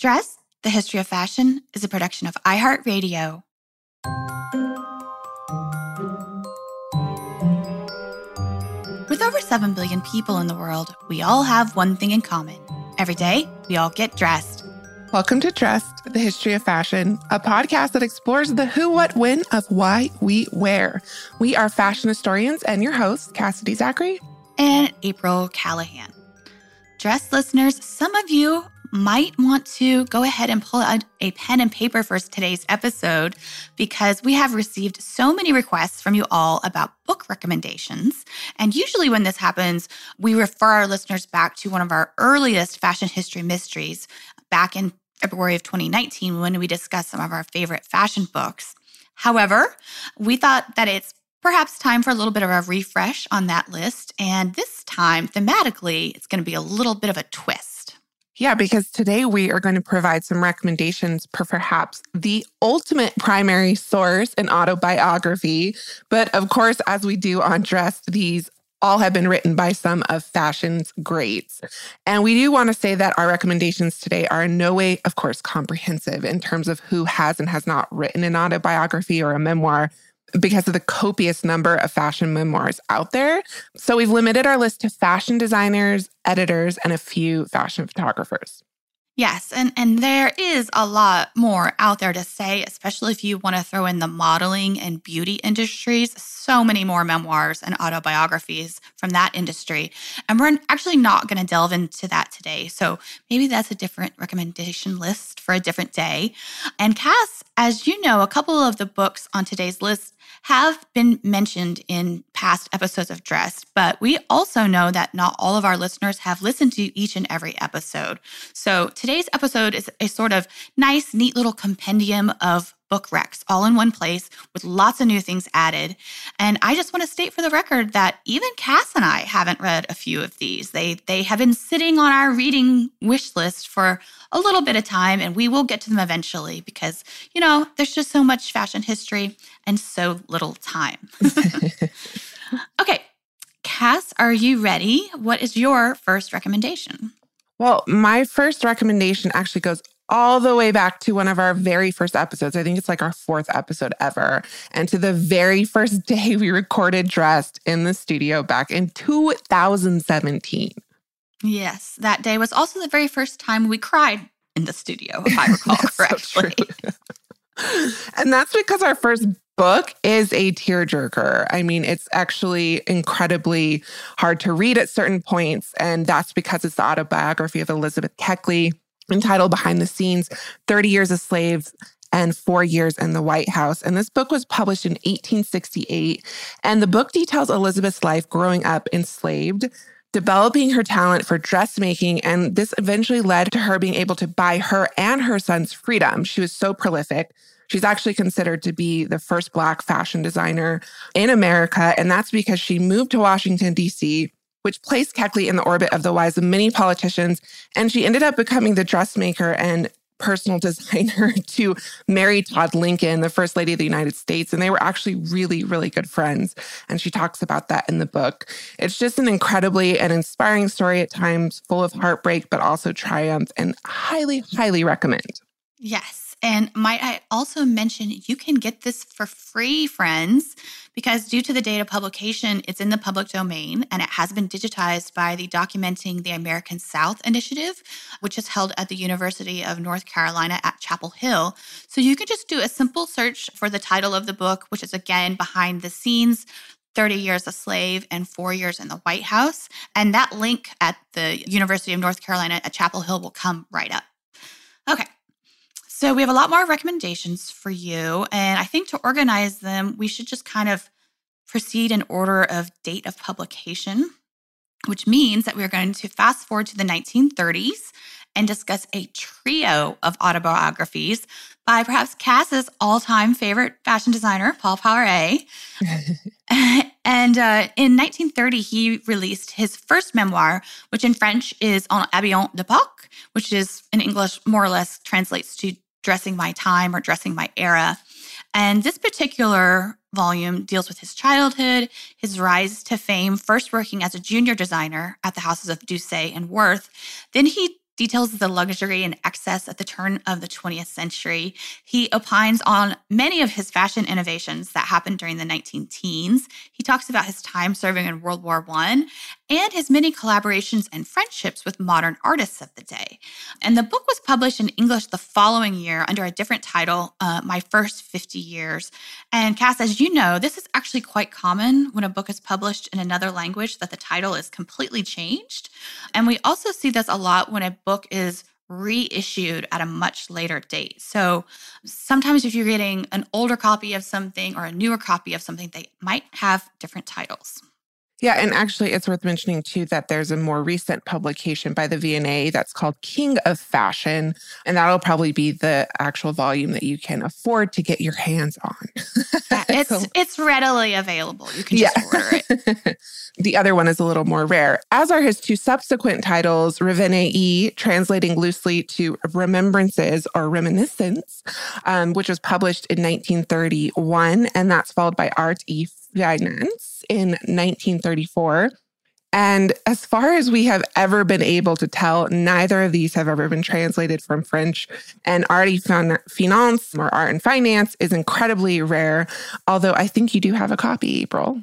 Dress, The History of Fashion is a production of iHeartRadio. With over 7 billion people in the world, we all have one thing in common. Every day, we all get dressed. Welcome to Dressed, the History of Fashion, a podcast that explores the who, what, when of why we wear. We are fashion historians and your hosts, Cassidy Zachary and April Callahan. Dress listeners, some of you might want to go ahead and pull out a pen and paper for today's episode because we have received so many requests from you all about book recommendations. And usually, when this happens, we refer our listeners back to one of our earliest fashion history mysteries back in February of 2019 when we discussed some of our favorite fashion books. However, we thought that it's perhaps time for a little bit of a refresh on that list. And this time, thematically, it's going to be a little bit of a twist. Yeah, because today we are going to provide some recommendations for perhaps the ultimate primary source in autobiography. But of course, as we do on Dressed, these all have been written by some of fashion's greats. And we do want to say that our recommendations today are in no way, of course, comprehensive in terms of who has and has not written an autobiography or a memoir because of the copious number of fashion memoirs out there. So we've limited our list to fashion designers, editors, and a few fashion photographers. Yes, and and there is a lot more out there to say, especially if you want to throw in the modeling and beauty industries. So many more memoirs and autobiographies from that industry. And we're actually not going to delve into that today. So maybe that's a different recommendation list for a different day. And Cass, as you know, a couple of the books on today's list have been mentioned in past episodes of Dressed, but we also know that not all of our listeners have listened to each and every episode. So today's episode is a sort of nice, neat little compendium of book recs all in one place with lots of new things added. And I just want to state for the record that even Cass and I haven't read a few of these. They they have been sitting on our reading wish list for a little bit of time and we will get to them eventually because, you know, there's just so much fashion history and so little time. okay. Cass, are you ready? What is your first recommendation? Well, my first recommendation actually goes all the way back to one of our very first episodes. I think it's like our fourth episode ever. And to the very first day we recorded Dressed in the studio back in 2017. Yes, that day was also the very first time we cried in the studio, if I recall correctly. and that's because our first book is a tearjerker. I mean, it's actually incredibly hard to read at certain points. And that's because it's the autobiography of Elizabeth Keckley entitled Behind the Scenes 30 Years a Slave and Four Years in the White House. And this book was published in 1868. And the book details Elizabeth's life growing up enslaved, developing her talent for dressmaking. And this eventually led to her being able to buy her and her son's freedom. She was so prolific. She's actually considered to be the first Black fashion designer in America. And that's because she moved to Washington, D.C which placed Keckley in the orbit of the wives of many politicians. And she ended up becoming the dressmaker and personal designer to Mary Todd Lincoln, the First Lady of the United States. And they were actually really, really good friends. And she talks about that in the book. It's just an incredibly and inspiring story at times, full of heartbreak, but also triumph, and highly, highly recommend. Yes. And might I also mention you can get this for free, friends, because due to the date of publication, it's in the public domain and it has been digitized by the Documenting the American South initiative, which is held at the University of North Carolina at Chapel Hill. So you can just do a simple search for the title of the book, which is again behind the scenes 30 years a slave and four years in the White House. And that link at the University of North Carolina at Chapel Hill will come right up. Okay, so we have a lot more recommendations for you. And I think to organize them, we should just kind of proceed in order of date of publication, which means that we're going to fast forward to the 1930s and discuss a trio of autobiographies by perhaps Cass's all time favorite fashion designer, Paul Poiret. and uh, in 1930, he released his first memoir, which in French is En Habillant l'époque, which is in English more or less translates to dressing my time or dressing my era. And this particular volume deals with his childhood, his rise to fame, first working as a junior designer at the houses of Doucet and Worth. Then he details of the luxury and excess at the turn of the 20th century. He opines on many of his fashion innovations that happened during the 19 teens. He talks about his time serving in World War I and his many collaborations and friendships with modern artists of the day. And the book was published in English the following year under a different title, uh, My First 50 Years. And Cass, as you know, this is actually quite common when a book is published in another language that the title is completely changed. And we also see this a lot when a book is reissued at a much later date. So sometimes if you're getting an older copy of something or a newer copy of something, they might have different titles. Yeah, and actually, it's worth mentioning too that there's a more recent publication by the V&A that's called King of Fashion, and that'll probably be the actual volume that you can afford to get your hands on. yeah, it's so, it's readily available. You can just yeah. order it. the other one is a little more rare, as are his two subsequent titles, Revenez, translating loosely to Remembrances or Reminiscence, um, which was published in 1931, and that's followed by Art e Finance in 1934. And as far as we have ever been able to tell, neither of these have ever been translated from French. And Art et Finance or Art and Finance is incredibly rare, although I think you do have a copy, April.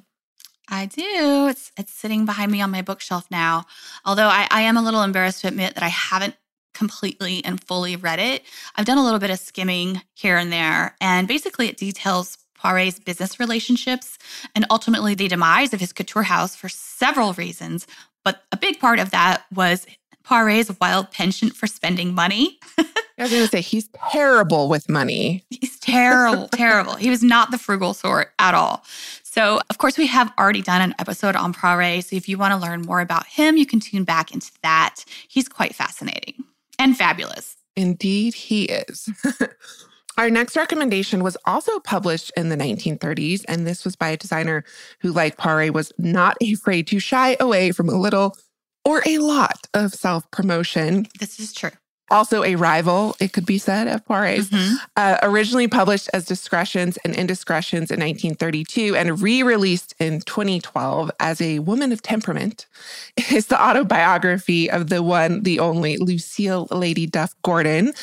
I do. It's it's sitting behind me on my bookshelf now. Although I, I am a little embarrassed to admit that I haven't completely and fully read it. I've done a little bit of skimming here and there, and basically it details Poiret's business relationships and ultimately the demise of his couture house for several reasons. But a big part of that was Poiret's wild penchant for spending money. I was going to say, he's terrible with money. He's terrible, terrible. He was not the frugal sort at all. So, of course, we have already done an episode on Poiret. So, if you want to learn more about him, you can tune back into that. He's quite fascinating and fabulous. Indeed, he is. Our next recommendation was also published in the 1930s, and this was by a designer who, like Poiret, was not afraid to shy away from a little or a lot of self promotion. This is true also a rival, it could be said, of Poiret's. Mm-hmm. Uh, originally published as Discretions and Indiscretions in 1932 and re released in 2012 as A Woman of Temperament, is the autobiography of the one, the only Lucille Lady Duff Gordon,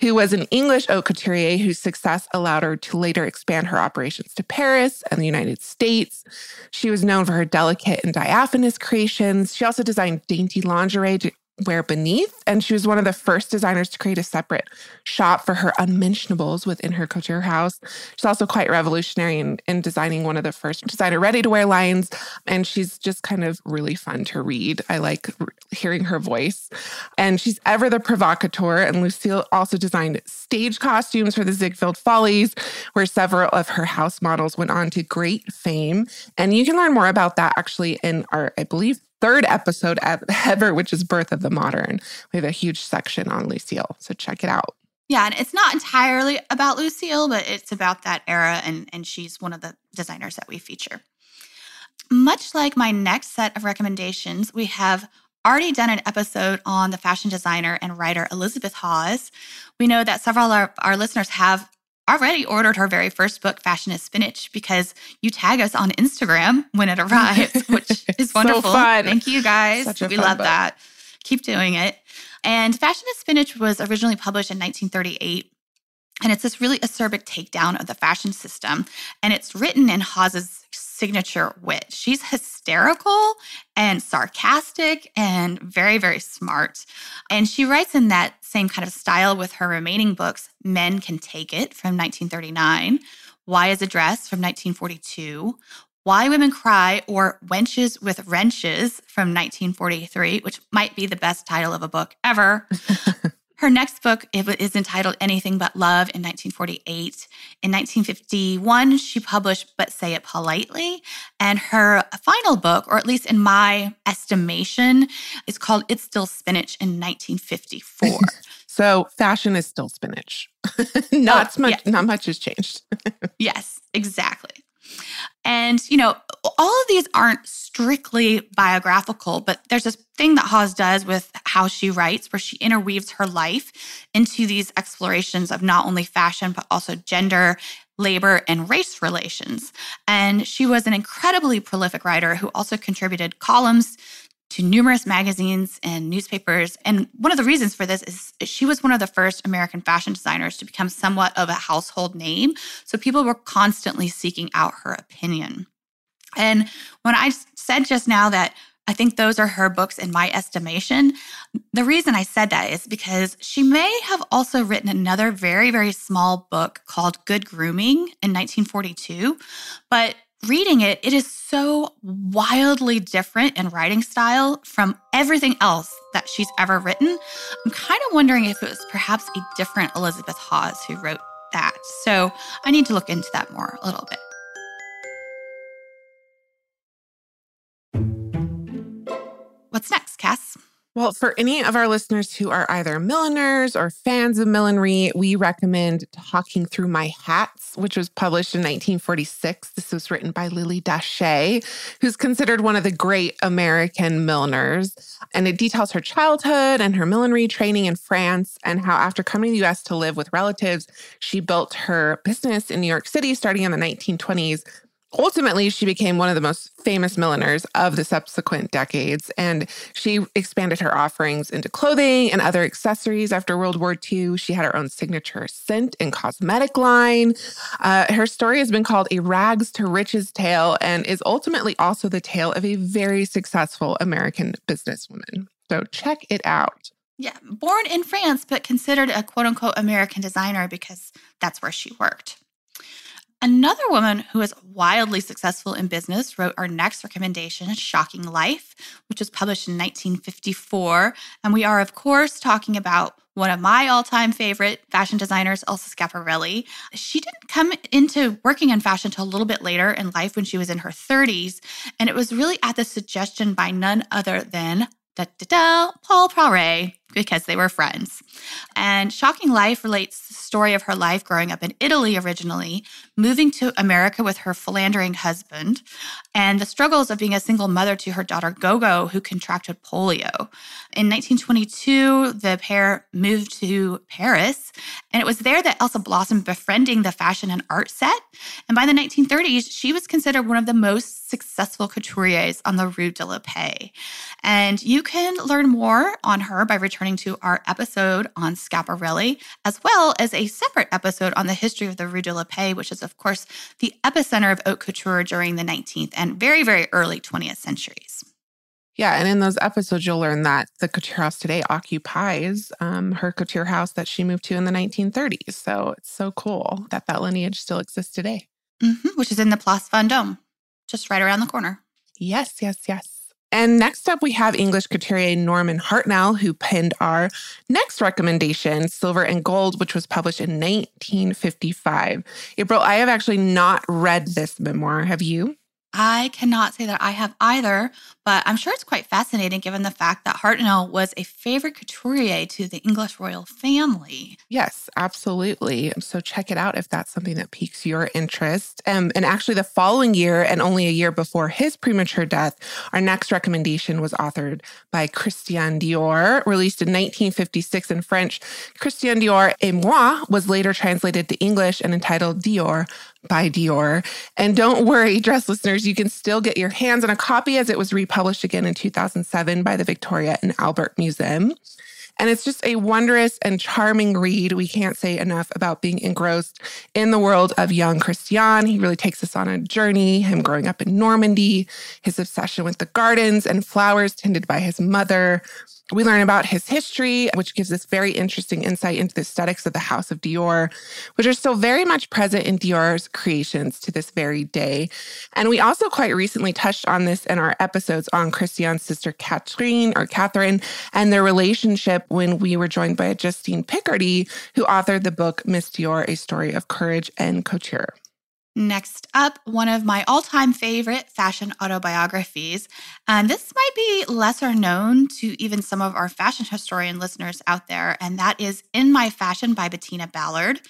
who was an English haute couturier whose success allowed her to later expand her operations to Paris and the United States. She was known for her delicate and diaphanous creations. She also designed dainty lingerie wear beneath. And she was one of the first designers to create a separate shop for her unmentionables within her couture house. She's also quite revolutionary in, in designing one of the first designer ready to wear lines. And she's just kind of really fun to read. I like hearing her voice. And she's ever the provocateur. And Lucille also designed stage costumes for the Ziegfeld Follies, where several of her house models went on to great fame. And you can learn more about that actually in our, I believe, third episode ever, which is Birth of the Modern. We have a huge section on Lucille, so check it out. Yeah, and it's not entirely about Lucille, but it's about that era, and, and she's one of the designers that we feature. Much like my next set of recommendations, we have already done an episode on the fashion designer and writer Elizabeth Hawes. We know that several of our, our listeners have already ordered her very first book, Fashion is Spinach, because you tag us on Instagram when it arrives, which is wonderful. so fun. Thank you guys. we love book. that. Keep doing it. And Fashion is Spinach was originally published in 1938. And it's this really acerbic takedown of the fashion system. And it's written in Hawes's signature wit. She's hysterical and sarcastic and very, very smart. And she writes in that same kind of style with her remaining books Men Can Take It from 1939, Why is a Dress from 1942, Why Women Cry or Wenches with Wrenches from 1943, which might be the best title of a book ever. Her next book is entitled Anything But Love in 1948. In 1951, she published But Say It Politely. And her final book, or at least in my estimation, is called It's Still Spinach in 1954. so fashion is still spinach. not oh, much, yes. not much has changed. yes, exactly. And, you know, all of these aren't strictly biographical, but there's this thing that Hawes does with how she writes, where she interweaves her life into these explorations of not only fashion, but also gender, labor, and race relations. And she was an incredibly prolific writer who also contributed columns to numerous magazines and newspapers. And one of the reasons for this is she was one of the first American fashion designers to become somewhat of a household name. So people were constantly seeking out her opinion. And when I said just now that I think those are her books in my estimation. The reason I said that is because she may have also written another very, very small book called Good Grooming in 1942. But reading it, it is so wildly different in writing style from everything else that she's ever written. I'm kind of wondering if it was perhaps a different Elizabeth Hawes who wrote that. So I need to look into that more a little bit. What's next, Cass? Well, for any of our listeners who are either milliners or fans of millinery, we recommend Talking Through My Hats, which was published in 1946. This was written by Lily Daché, who's considered one of the great American milliners. And it details her childhood and her millinery training in France, and how after coming to the US to live with relatives, she built her business in New York City starting in the 1920s Ultimately, she became one of the most famous milliners of the subsequent decades, and she expanded her offerings into clothing and other accessories after World War II. She had her own signature scent and cosmetic line. Uh, her story has been called a rags to riches tale and is ultimately also the tale of a very successful American businesswoman. So check it out. Yeah, born in France, but considered a quote unquote American designer because that's where she worked. Another woman who is wildly successful in business wrote our next recommendation, Shocking Life, which was published in 1954. And we are, of course, talking about one of my all time favorite fashion designers, Elsa Schiaparelli. She didn't come into working in fashion until a little bit later in life when she was in her 30s. And it was really at the suggestion by none other than da, da, da, Paul Poiret because they were friends. And Shocking Life relates the story of her life growing up in Italy originally, moving to America with her philandering husband, and the struggles of being a single mother to her daughter Gogo, who contracted polio. In 1922, the pair moved to Paris, and it was there that Elsa blossomed befriending the fashion and art set. And by the 1930s, she was considered one of the most successful couturiers on the Rue de la Paix. And you can learn more on her by returning returning to our episode on Schiaparelli, as well as a separate episode on the history of the Rue de la Paix, which is, of course, the epicenter of haute couture during the 19th and very, very early 20th centuries. Yeah, and in those episodes, you'll learn that the couture house today occupies um, her couture house that she moved to in the 1930s. So it's so cool that that lineage still exists today. Mm-hmm, which is in the Place Vendôme, just right around the corner. Yes, yes, yes. And next up, we have English couturier Norman Hartnell, who penned our next recommendation, Silver and Gold, which was published in 1955. April, I have actually not read this memoir. Have you? I cannot say that I have either, but I'm sure it's quite fascinating given the fact that Hartnell was a favorite couturier to the English royal family. Yes, absolutely. So check it out if that's something that piques your interest. Um, and actually, the following year, and only a year before his premature death, our next recommendation was authored by Christian Dior, released in 1956 in French. Christian Dior et moi was later translated to English and entitled Dior by Dior. And don't worry, dress listeners, you can still get your hands on a copy as it was republished again in 2007 by the Victoria and Albert Museum. And it's just a wondrous and charming read. We can't say enough about being engrossed in the world of young Christian. He really takes us on a journey, him growing up in Normandy, his obsession with the gardens and flowers tended by his mother, we learn about his history, which gives us very interesting insight into the aesthetics of the House of Dior, which are still very much present in Dior's creations to this very day. And we also quite recently touched on this in our episodes on Christian's sister Catherine or Catherine and their relationship when we were joined by Justine Picardie, who authored the book Miss Dior, A Story of Courage and Couture. Next up, one of my all time favorite fashion autobiographies. And this might be lesser known to even some of our fashion historian listeners out there, and that is In My Fashion by Bettina Ballard.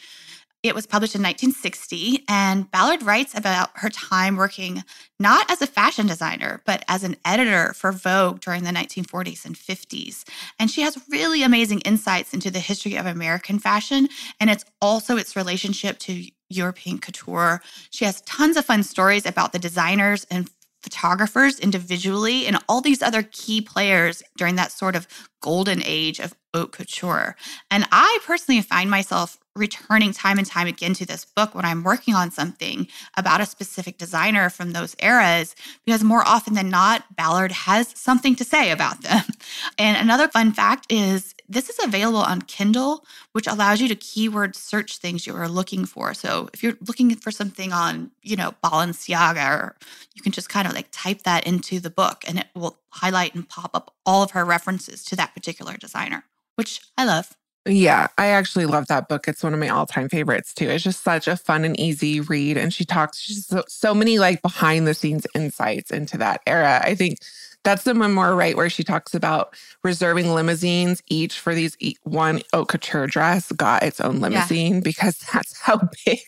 It was published in 1960, and Ballard writes about her time working not as a fashion designer, but as an editor for Vogue during the 1940s and 50s. And she has really amazing insights into the history of American fashion, and it's also its relationship to European couture. She has tons of fun stories about the designers and photographers individually and all these other key players during that sort of golden age of haute couture. And I personally find myself returning time and time again to this book when I'm working on something about a specific designer from those eras, because more often than not, Ballard has something to say about them. And another fun fact is this is available on Kindle, which allows you to keyword search things you are looking for. So if you're looking for something on, you know, Balenciaga, or you can just kind of like type that into the book and it will highlight and pop up all of her references to that particular designer, which I love. Yeah, I actually love that book. It's one of my all-time favorites too. It's just such a fun and easy read and she talks so, so many like behind the scenes insights into that era. I think that's the memoir, right, where she talks about reserving limousines each for these one haute couture dress got its own limousine yeah. because that's how big.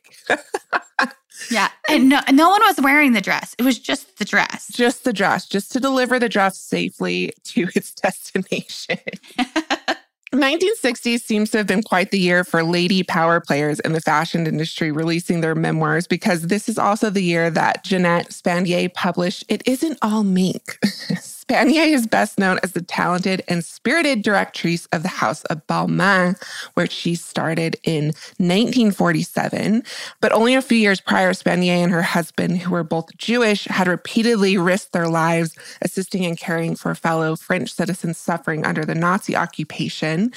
yeah, and no, no one was wearing the dress. It was just the dress, just the dress, just to deliver the dress safely to its destination. 1960s seems to have been quite the year for lady power players in the fashion industry releasing their memoirs because this is also the year that Jeanette Spanier published It Isn't All Mink. Spanier is best known as the talented and spirited directrice of the House of Balmain, where she started in 1947. But only a few years prior, Spanier and her husband, who were both Jewish, had repeatedly risked their lives assisting and caring for fellow French citizens suffering under the Nazi occupation.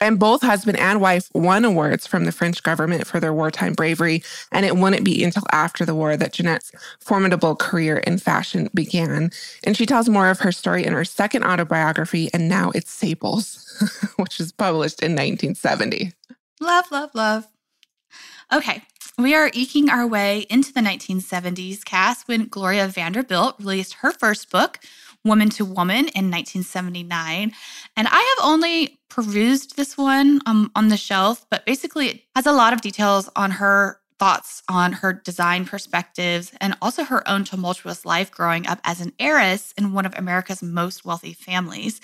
And both husband and wife won awards from the French government for their wartime bravery. And it wouldn't be until after the war that Jeanette's formidable career in fashion began. And she tells more of her story in her second autobiography, and now it's Sables, which was published in 1970. Love, love, love. Okay, we are eking our way into the 1970s, Cass, when Gloria Vanderbilt released her first book, Woman to Woman in 1979. And I have only perused this one um, on the shelf, but basically it has a lot of details on her thoughts on her design perspectives and also her own tumultuous life growing up as an heiress in one of America's most wealthy families.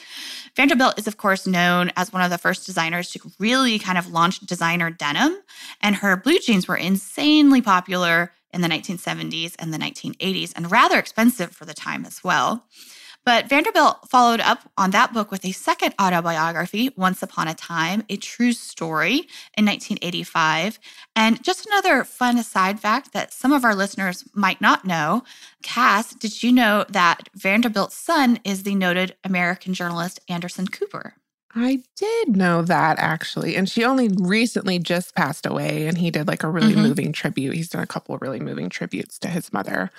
Vanderbilt is, of course, known as one of the first designers to really kind of launch designer denim, and her blue jeans were insanely popular in the 1970s and the 1980s and rather expensive for the time as well. But Vanderbilt followed up on that book with a second autobiography, Once Upon a Time, a true story in 1985. And just another fun side fact that some of our listeners might not know Cass, did you know that Vanderbilt's son is the noted American journalist Anderson Cooper? I did know that actually. And she only recently just passed away, and he did like a really mm-hmm. moving tribute. He's done a couple of really moving tributes to his mother.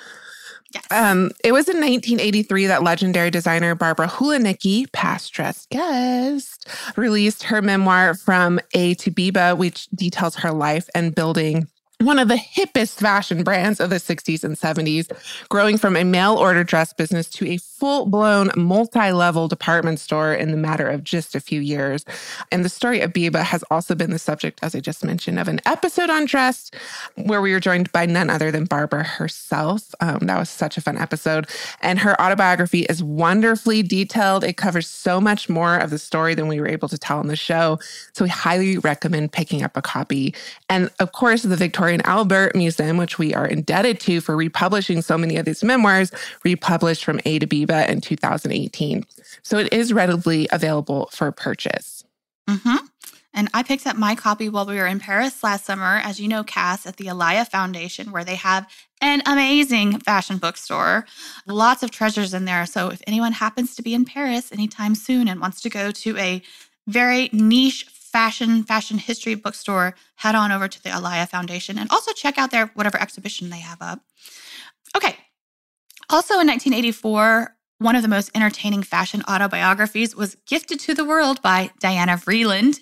Yes. Um, it was in 1983 that legendary designer Barbara Hulanicki, past dress guest, released her memoir From A to Biba, which details her life and building one of the hippest fashion brands of the 60s and 70s, growing from a mail order dress business to a full blown multi level department store in the matter of just a few years. And the story of Biba has also been the subject, as I just mentioned, of an episode on dress where we were joined by none other than Barbara herself. Um, that was such a fun episode. And her autobiography is wonderfully detailed. It covers so much more of the story than we were able to tell on the show. So we highly recommend picking up a copy. And of course, the Victoria Victoria and Albert Museum, which we are indebted to for republishing so many of these memoirs, republished from A to Biba in 2018. So it is readily available for purchase. Mm-hmm. And I picked up my copy while we were in Paris last summer, as you know, Cass, at the Alaïa Foundation, where they have an amazing fashion bookstore. Lots of treasures in there. So if anyone happens to be in Paris anytime soon and wants to go to a very niche fashion, fashion history bookstore, head on over to the Alaïa Foundation and also check out their whatever exhibition they have up. Okay. Also in 1984, one of the most entertaining fashion autobiographies was gifted to the world by Diana Vreeland.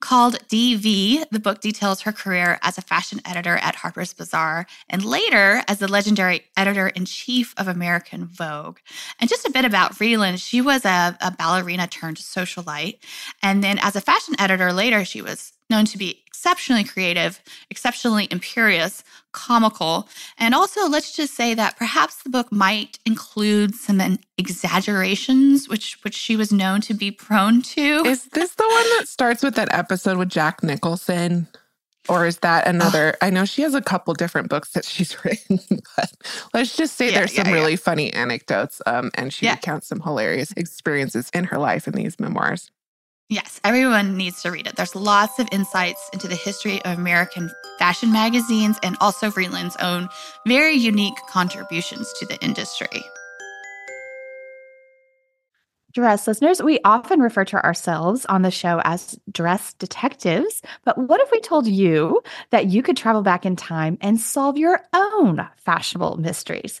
Called DV, the book details her career as a fashion editor at Harper's Bazaar and later as the legendary editor in chief of American Vogue. And just a bit about Vreeland, she was a, a ballerina turned socialite. And then as a fashion editor later, she was known to be exceptionally creative, exceptionally imperious, comical, and also let's just say that perhaps the book might include some exaggerations, which which she was known to be prone to. Is this the one that starts with that episode with Jack Nicholson? Or is that another? I know she has a couple different books that she's written, but let's just say yeah, there's yeah, some yeah. really funny anecdotes. Um, and she recounts some hilarious experiences in her life in these memoirs. Yes, everyone needs to read it. There's lots of insights into the history of American fashion magazines and also Vreeland's own very unique contributions to the industry. Dress listeners, we often refer to ourselves on the show as dress detectives. But what if we told you that you could travel back in time and solve your own fashionable mysteries?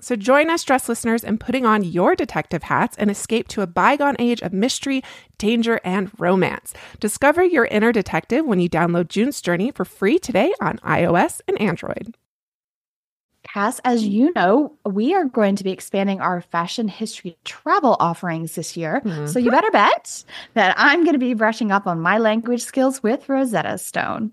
So join us, dress listeners, in putting on your detective hats and escape to a bygone age of mystery, danger, and romance. Discover your inner detective when you download June's Journey for free today on iOS and Android. Cass, as you know, we are going to be expanding our fashion history travel offerings this year. Mm-hmm. So you better bet that I'm going to be brushing up on my language skills with Rosetta Stone.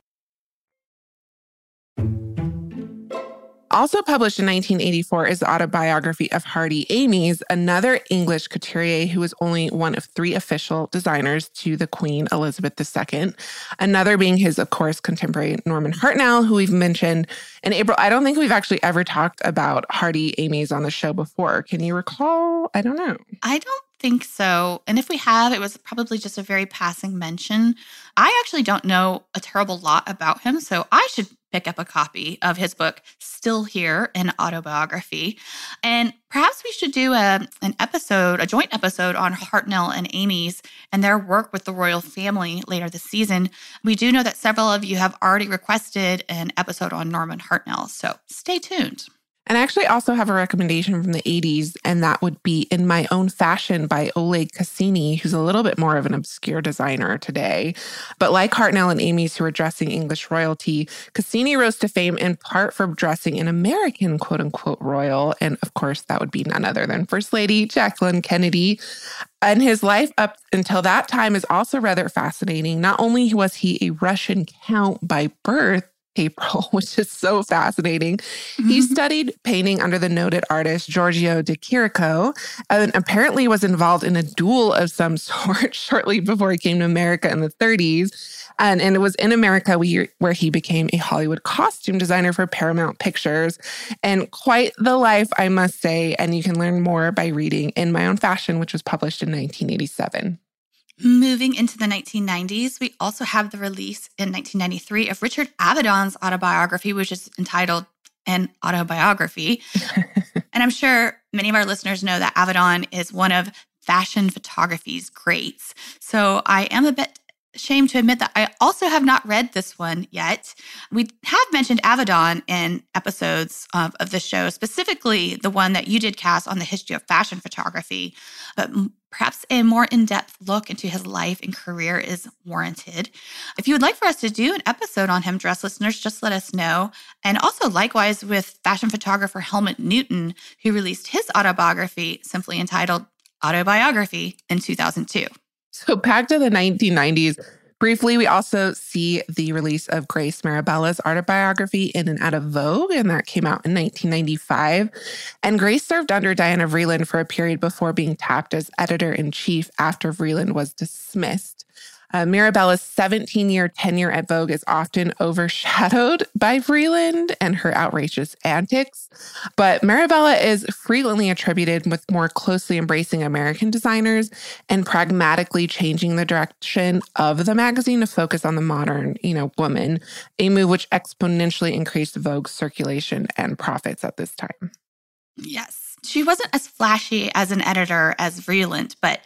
Also published in 1984 is the autobiography of Hardy Amies, another English couturier who was only one of three official designers to the Queen Elizabeth II. Another being his, of course, contemporary Norman Hartnell, who we've mentioned. in April, I don't think we've actually ever talked about Hardy Amies on the show before. Can you recall? I don't know. I don't think so. And if we have, it was probably just a very passing mention. I actually don't know a terrible lot about him, so I should pick up a copy of his book, Still Here, an autobiography. And perhaps we should do a, an episode, a joint episode on Hartnell and Amies and their work with the royal family later this season. We do know that several of you have already requested an episode on Norman Hartnell, so stay tuned. And I actually also have a recommendation from the 80s, and that would be In My Own Fashion by Oleg Cassini, who's a little bit more of an obscure designer today. But like Hartnell and Amies, who are dressing English royalty, Cassini rose to fame in part for dressing an American quote unquote royal. And of course, that would be none other than First Lady Jacqueline Kennedy. And his life up until that time is also rather fascinating. Not only was he a Russian count by birth, April, which is so fascinating. Mm-hmm. He studied painting under the noted artist Giorgio de Chirico and apparently was involved in a duel of some sort shortly before he came to America in the 30s. And, and it was in America where he became a Hollywood costume designer for Paramount Pictures. And quite the life, I must say. And you can learn more by reading In My Own Fashion, which was published in 1987. Moving into the 1990s, we also have the release in 1993 of Richard Avedon's autobiography, which is entitled An Autobiography. and I'm sure many of our listeners know that Avedon is one of fashion photography's greats. So I am a bit shame to admit that I also have not read this one yet. We have mentioned Avedon in episodes of, of the show, specifically the one that you did cast on the history of fashion photography, but perhaps a more in depth look into his life and career is warranted. If you would like for us to do an episode on him, dress listeners, just let us know. And also, likewise, with fashion photographer Helmut Newton, who released his autobiography simply entitled Autobiography in 2002. So back to the 1990s. Briefly, we also see the release of Grace Mirabella's autobiography in and out of Vogue, and that came out in 1995. And Grace served under Diana Vreeland for a period before being tapped as editor in chief after Vreeland was dismissed. Uh, Mirabella's 17 year tenure at Vogue is often overshadowed by Vreeland and her outrageous antics. But Mirabella is frequently attributed with more closely embracing American designers and pragmatically changing the direction of the magazine to focus on the modern, you know, woman, a move which exponentially increased Vogue's circulation and profits at this time. Yes. She wasn't as flashy as an editor as Vreeland, but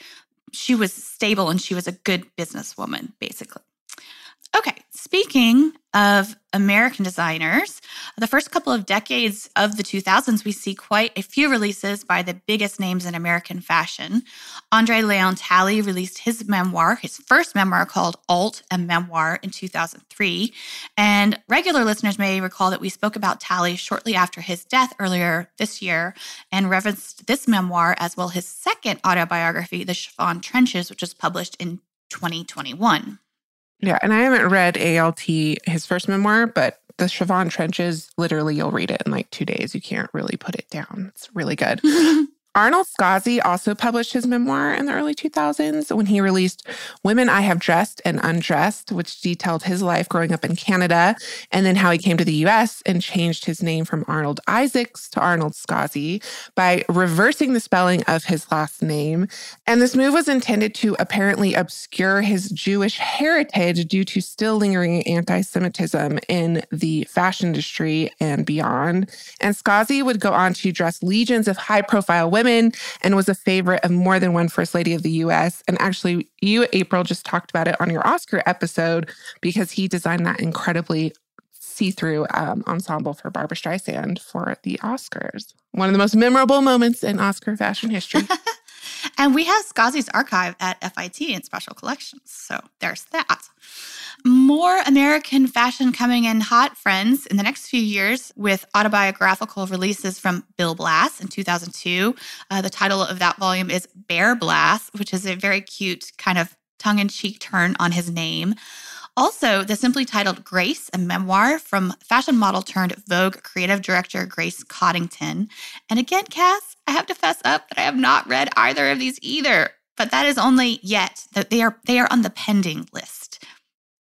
she was stable and she was a good businesswoman, basically. Okay, speaking of American designers, the first couple of decades of the 2000s, we see quite a few releases by the biggest names in American fashion. Andre Leon Talley released his memoir, his first memoir called Alt, a Memoir, in 2003. And regular listeners may recall that we spoke about Talley shortly after his death earlier this year and referenced this memoir as well his second autobiography, The Chiffon Trenches, which was published in 2021. Yeah, and I haven't read ALT, his first memoir, but the Chiffon Trenches, literally, you'll read it in like two days. You can't really put it down. It's really good. Arnold Scaasi also published his memoir in the early 2000s when he released Women I Have Dressed and Undressed, which detailed his life growing up in Canada and then how he came to the US and changed his name from Arnold Isaacs to Arnold Scaasi by reversing the spelling of his last name. And this move was intended to apparently obscure his Jewish heritage due to still lingering anti Semitism in the fashion industry and beyond. And Scaasi would go on to dress legions of high profile women women and was a favorite of more than one First Lady of the US. And actually, you, April, just talked about it on your Oscar episode because he designed that incredibly see through um, ensemble for Barbra Streisand for the Oscars. One of the most memorable moments in Oscar fashion history. and we have Scaasi's archive at FIT in special collections. So there's that. More American fashion coming in hot, friends, in the next few years with autobiographical releases from Bill Blass in 2002. Uh, the title of that volume is Bare Blass, which is a very cute kind of tongue in cheek turn on his name. Also, the simply titled Grace, a memoir from fashion model turned Vogue creative director Grace Coddington. And again, Cass, I have to fess up that I have not read either of these either, but that is only yet that they are they are on the pending list.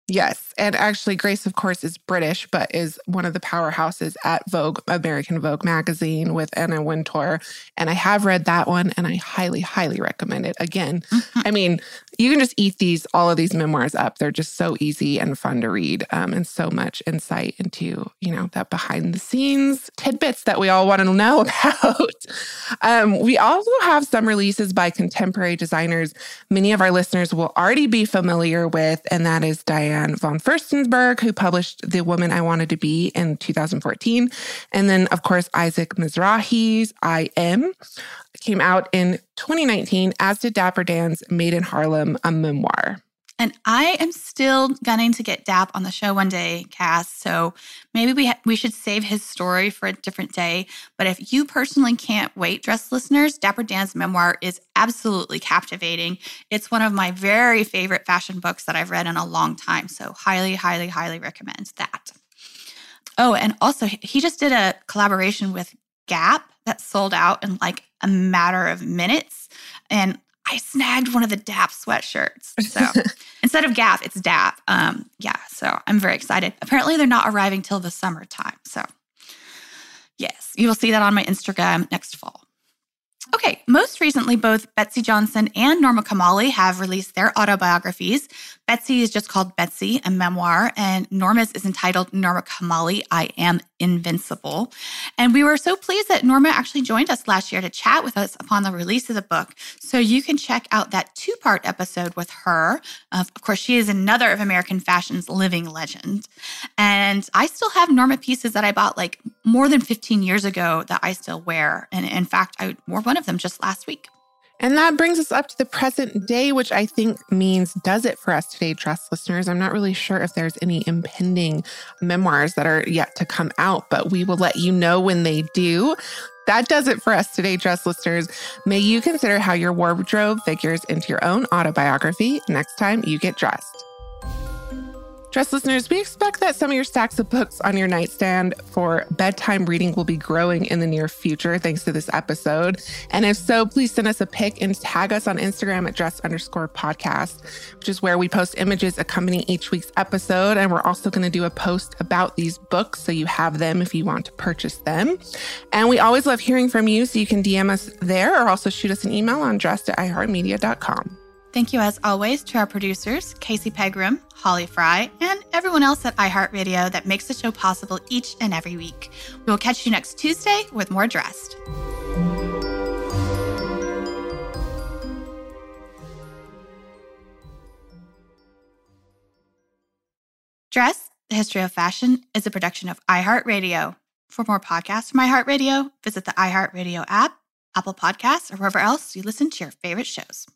Yes. And actually, Grace, of course, is British, but is one of the powerhouses at Vogue, American Vogue magazine with Anna Wintour. And I have read that one and I highly, highly recommend it. Again, mm-hmm. I mean, you can just eat these, all of these memoirs up. They're just so easy and fun to read um, and so much insight into, you know, that behind the scenes tidbits that we all want to know about. um, we also have some releases by contemporary designers many of our listeners will already be familiar with, and that is Diane von Furstenberg, who published The Woman I Wanted to Be in 2014. And then, of course, Isaac Mizrahi's I Am came out in 2019, as did Dapper Dan's Made in Harlem, a memoir. And I am still gunning to get Dap on the show one day, Cass. So maybe we ha- we should save his story for a different day. But if you personally can't wait, dress listeners, Dapper Dan's memoir is absolutely captivating. It's one of my very favorite fashion books that I've read in a long time. So highly, highly, highly recommend that. Oh, and also he just did a collaboration with Gap that sold out in like a matter of minutes. And I snagged one of the DAP sweatshirts. So instead of Gap, it's DAP. Um, yeah, so I'm very excited. Apparently, they're not arriving till the summertime. So, yes, you will see that on my Instagram next fall. Okay, most recently, both Betsey Johnson and Norma Kamali have released their autobiographies. Betsey is just called Betsey, a memoir, and Norma's is entitled Norma Kamali, I Am Invincible. And we were so pleased that Norma actually joined us last year to chat with us upon the release of the book. So you can check out that two part episode with her. of course, she is another of American fashion's living legend. And I still have Norma pieces that I bought like more than 15 years ago that I still wear. And in fact, I wore one of them just last week. And that brings us up to the present day, which I think means does it for us today, Dress listeners. I'm not really sure if there's any impending memoirs that are yet to come out, but we will let you know when they do. That does it for us today, Dress listeners. May you consider how your wardrobe figures into your own autobiography next time you get dressed. Dress listeners, we expect that some of your stacks of books on your nightstand for bedtime reading will be growing in the near future thanks to this episode. And if so, please send us a pic and tag us on Instagram at dress underscore podcast, which is where we post images accompanying each week's episode. And we're also going to do a post about these books so you have them if you want to purchase them. And we always love hearing from you, so you can DM us there or also shoot us an email on dress at iheartmedia.com. Thank you, as always, to our producers, Casey Pegram, Holly Fry, and everyone else at iHeartRadio that makes the show possible each and every week. We will catch you next Tuesday with more Dressed. Dress, the History of Fashion, is a production of iHeartRadio. For more podcasts from iHeartRadio, visit the iHeartRadio app, Apple Podcasts, or wherever else you listen to your favorite shows.